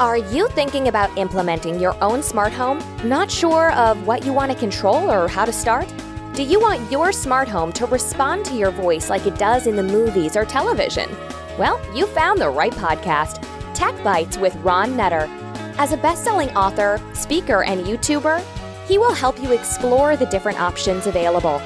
Are you thinking about implementing your own smart home? Not sure of what you want to control or how to start? Do you want your smart home to respond to your voice like it does in the movies or television? Well, you found the right podcast, TechBytes with Ron Nutter. As a best selling author, speaker, and YouTuber, he will help you explore the different options available.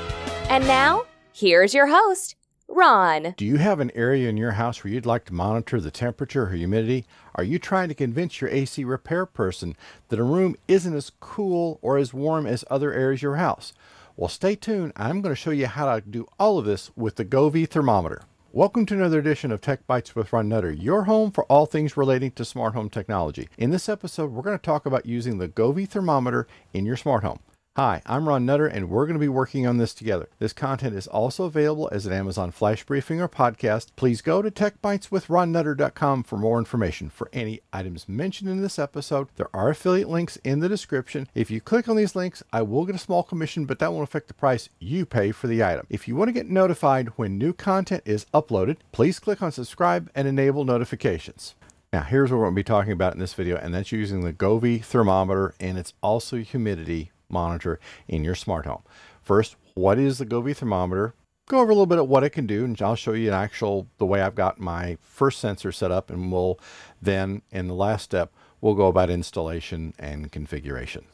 And now, here's your host, Ron. Do you have an area in your house where you'd like to monitor the temperature or humidity? Are you trying to convince your AC repair person that a room isn't as cool or as warm as other areas of your house? Well, stay tuned. I'm going to show you how to do all of this with the Govee thermometer. Welcome to another edition of TechBytes with Ron Nutter, your home for all things relating to smart home technology. In this episode, we're going to talk about using the Govee thermometer in your smart home. Hi, I'm Ron Nutter, and we're going to be working on this together. This content is also available as an Amazon Flash Briefing or podcast. Please go to techbyteswithronnutter.com for more information. For any items mentioned in this episode, there are affiliate links in the description. If you click on these links, I will get a small commission, but that won't affect the price you pay for the item. If you want to get notified when new content is uploaded, please click on subscribe and enable notifications. Now, here's what we're going to be talking about in this video, and that's using the Govee thermometer, and it's also humidity monitor in your smart home. First, what is the Govee thermometer? Go over a little bit of what it can do, and I'll show you an actual the way I've got my first sensor set up, and we'll then in the last step we'll go about installation and configuration.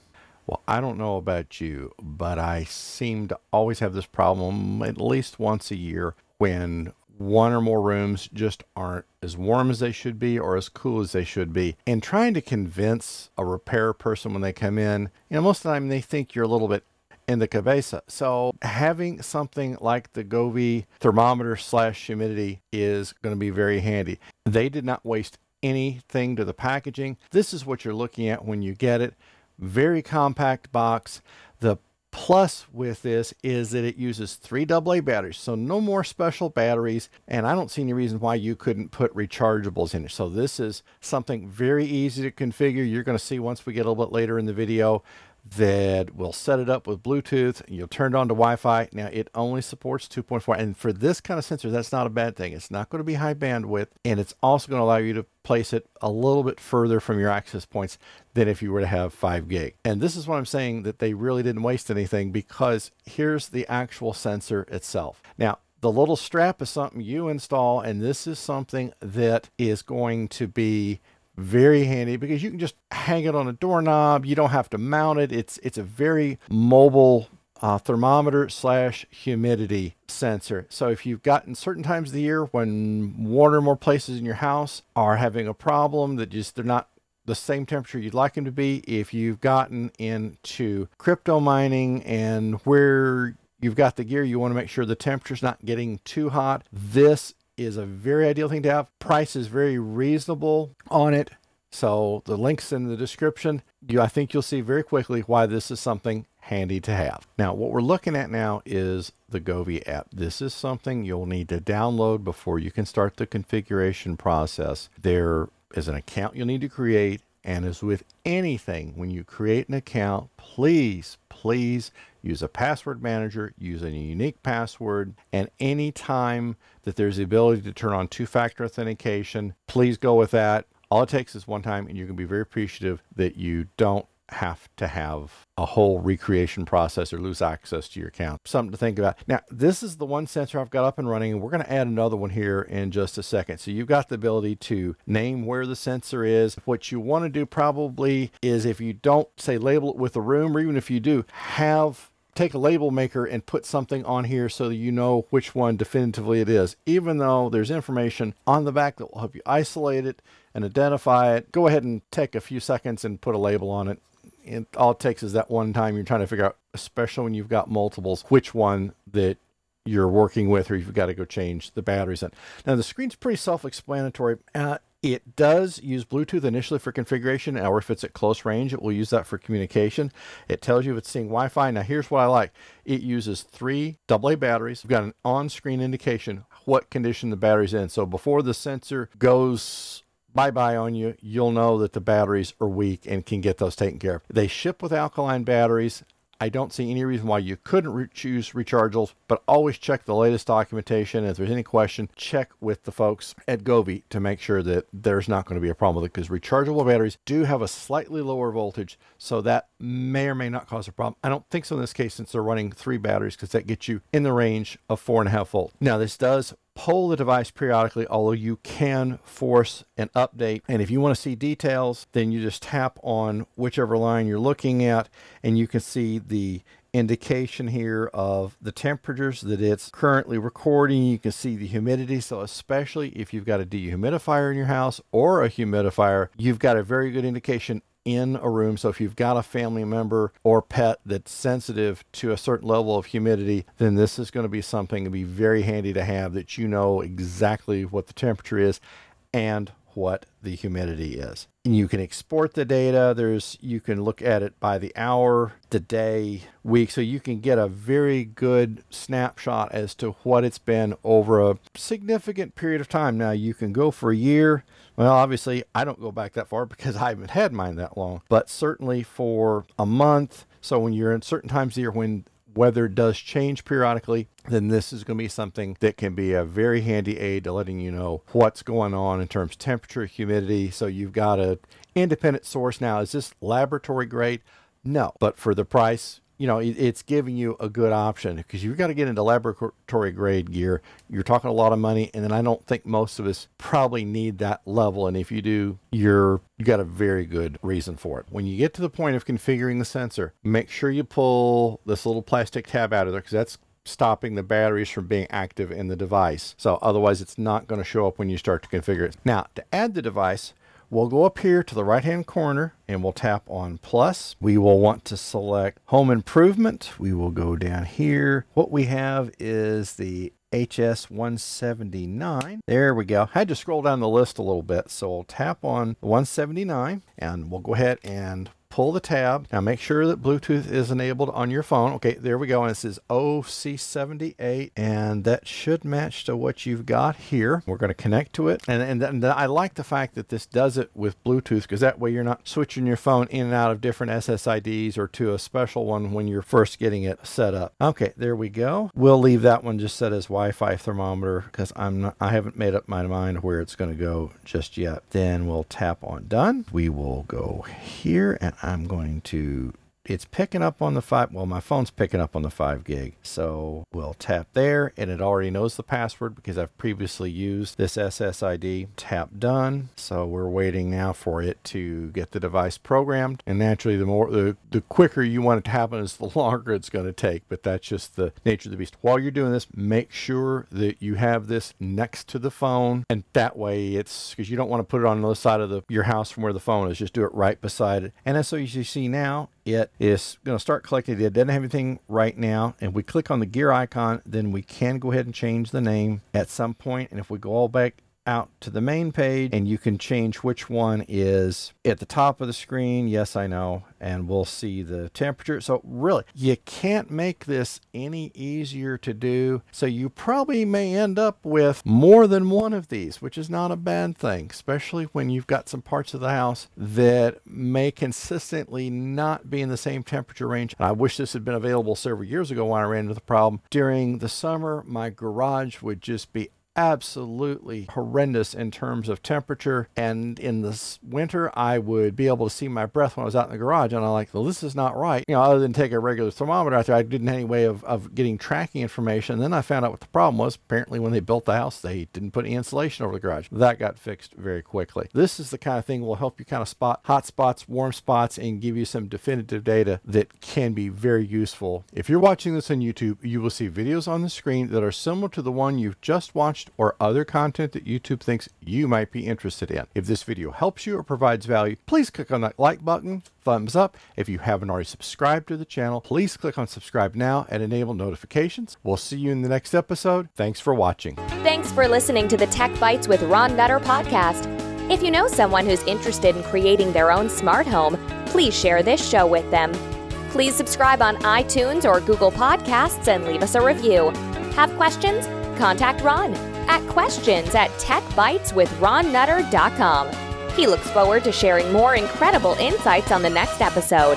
Well, I don't know about you, but I seem to always have this problem at least once a year when one or more rooms just aren't as warm as they should be or as cool as they should be. And trying to convince a repair person when they come in, you know, most of the time they think you're a little bit in the cabeza. So having something like the Govee thermometer slash humidity is going to be very handy. They did not waste anything to the packaging. This is what you're looking at when you get it. Very compact box. The plus with this is that it uses three AA batteries, so no more special batteries. And I don't see any reason why you couldn't put rechargeables in it. So this is something very easy to configure. You're going to see once we get a little bit later in the video that will set it up with Bluetooth. You'll turn it on to Wi-Fi. Now it only supports 2.4, and for this kind of sensor, that's not a bad thing. It's not going to be high bandwidth, and it's also going to allow you to place it a little bit further from your access points than if you were to have 5 gig. And this is what I'm saying that they really didn't waste anything because here's the actual sensor itself. Now the little strap is something you install, and this is something that is going to be very handy because you can just hang it on a doorknob. You don't have to mount it. It's it's a very mobile uh, thermometer slash humidity sensor. So if you've gotten certain times of the year when one or more places in your house are having a problem that just they're not the same temperature you'd like them to be, if you've gotten into crypto mining and where you've got the gear, you want to make sure the temperature's not getting too hot. This is a very ideal thing to have. Price is very reasonable on it. So the links in the description. You, I think you'll see very quickly why this is something handy to have. Now, what we're looking at now is the Govee app. This is something you'll need to download before you can start the configuration process. There is an account you'll need to create, and as with anything, when you create an account, please, please use a password manager, use a unique password, and anytime that there's the ability to turn on two factor authentication, please go with that. All it takes is one time, and you can be very appreciative that you don't have to have a whole recreation process or lose access to your account. Something to think about. Now, this is the one sensor I've got up and running, and we're going to add another one here in just a second. So you've got the ability to name where the sensor is. What you want to do probably is if you don't say label it with a room, or even if you do, have take a label maker and put something on here so that you know which one definitively it is. Even though there's information on the back that will help you isolate it and identify it, go ahead and take a few seconds and put a label on it. And all it takes is that one time you're trying to figure out, especially when you've got multiples, which one that you're working with or you've got to go change the batteries in. Now the screen's pretty self-explanatory. Uh, it does use Bluetooth initially for configuration, or if it's at close range, it will use that for communication. It tells you if it's seeing Wi-Fi. Now, here's what I like. It uses three AA batteries. We've got an on-screen indication what condition the battery's in. So before the sensor goes bye-bye on you, you'll know that the batteries are weak and can get those taken care of. They ship with alkaline batteries. I don't see any reason why you couldn't re- choose rechargeables, but always check the latest documentation. If there's any question, check with the folks at Govee to make sure that there's not going to be a problem with it because rechargeable batteries do have a slightly lower voltage, so that may or may not cause a problem. I don't think so in this case since they're running three batteries because that gets you in the range of four and a half volts. Now, this does pull the device periodically, although you can force an update. And if you want to see details, then you just tap on whichever line you're looking at, and you can see the indication here of the temperatures that it's currently recording. You can see the humidity. So, especially if you've got a dehumidifier in your house or a humidifier, you've got a very good indication in a room. So if you've got a family member or pet that's sensitive to a certain level of humidity, then this is going to be something to be very handy to have that you know exactly what the temperature is and what the humidity is. And you can export the data. There's you can look at it by the hour, the day, week, so you can get a very good snapshot as to what it's been over a significant period of time. Now you can go for a year. Well, obviously I don't go back that far because I haven't had mine that long, but certainly for a month. So when you're in certain times of year when weather does change periodically, then this is going to be something that can be a very handy aid to letting you know what's going on in terms of temperature, humidity. So you've got an independent source now. Is this laboratory grade? No, but for the price, you know, it's giving you a good option because you've got to get into laboratory grade gear. You're talking a lot of money, and then I don't think most of us probably need that level. And if you do, you're you got a very good reason for it. When you get to the point of configuring the sensor, make sure you pull this little plastic tab out of there because that's stopping the batteries from being active in the device. So otherwise, it's not going to show up when you start to configure it. Now, to add the device, We'll go up here to the right hand corner and we'll tap on plus. We will want to select home improvement. We will go down here. What we have is the HS 179. There we go. I had to scroll down the list a little bit, so we'll tap on 179 and we'll go ahead and pull the tab. Now make sure that Bluetooth is enabled on your phone. Okay, there we go. And this is OC78, and that should match to what you've got here. We're going to connect to it. And, and, and I like the fact that this does it with Bluetooth because that way you're not switching your phone in and out of different SSIDs or to a special one when you're first getting it set up. Okay, there we go. We'll leave that one just set as Wi-Fi thermometer because I'm not, I haven't made up my mind where it's going to go just yet. Then we'll tap on done. We will go here and I'm going to it's picking up on the five. Well, my phone's picking up on the five gig. So we'll tap there and it already knows the password because I've previously used this SSID. Tap done. So we're waiting now for it to get the device programmed. And naturally, the more, the, the quicker you want it to happen is the longer it's going to take. But that's just the nature of the beast. While you're doing this, make sure that you have this next to the phone. And that way it's because you don't want to put it on the other side of the, your house from where the phone is. Just do it right beside it. And as so you see now, it is going to start collecting It doesn't have anything right now. And we click on the gear icon, then we can go ahead and change the name at some point. And if we go all back out to the main page and you can change which one is at the top of the screen. Yes, I know. And we'll see the temperature. So really, you can't make this any easier to do. So you probably may end up with more than one of these, which is not a bad thing, especially when you've got some parts of the house that may consistently not be in the same temperature range. And I wish this had been available several years ago when I ran into the problem. During the summer, my garage would just be absolutely horrendous in terms of temperature. And in this winter, I would be able to see my breath when I was out in the garage. And I'm like, well, this is not right. You know, other than take a regular thermometer out there, I didn't have any way of, of getting tracking information. And then I found out what the problem was. Apparently, when they built the house, they didn't put any insulation over the garage. That got fixed very quickly. This is the kind of thing will help you kind of spot hot spots, warm spots, and give you some definitive data that can be very useful. If you're watching this on YouTube, you will see videos on the screen that are similar to the one you've just watched watched or other content that YouTube thinks you might be interested in. If this video helps you or provides value, please click on that like button, thumbs up. If you haven't already subscribed to the channel, please click on subscribe now and enable notifications. We'll see you in the next episode. Thanks for watching. Thanks for listening to the TechBytes with Ron Nutter podcast. If you know someone who's interested in creating their own smart home, please share this show with them. Please subscribe on iTunes or Google Podcasts and leave us a review. Have questions? Contact Ron at questions at techbyteswithronnutter.com. He looks forward to sharing more incredible insights on the next episode.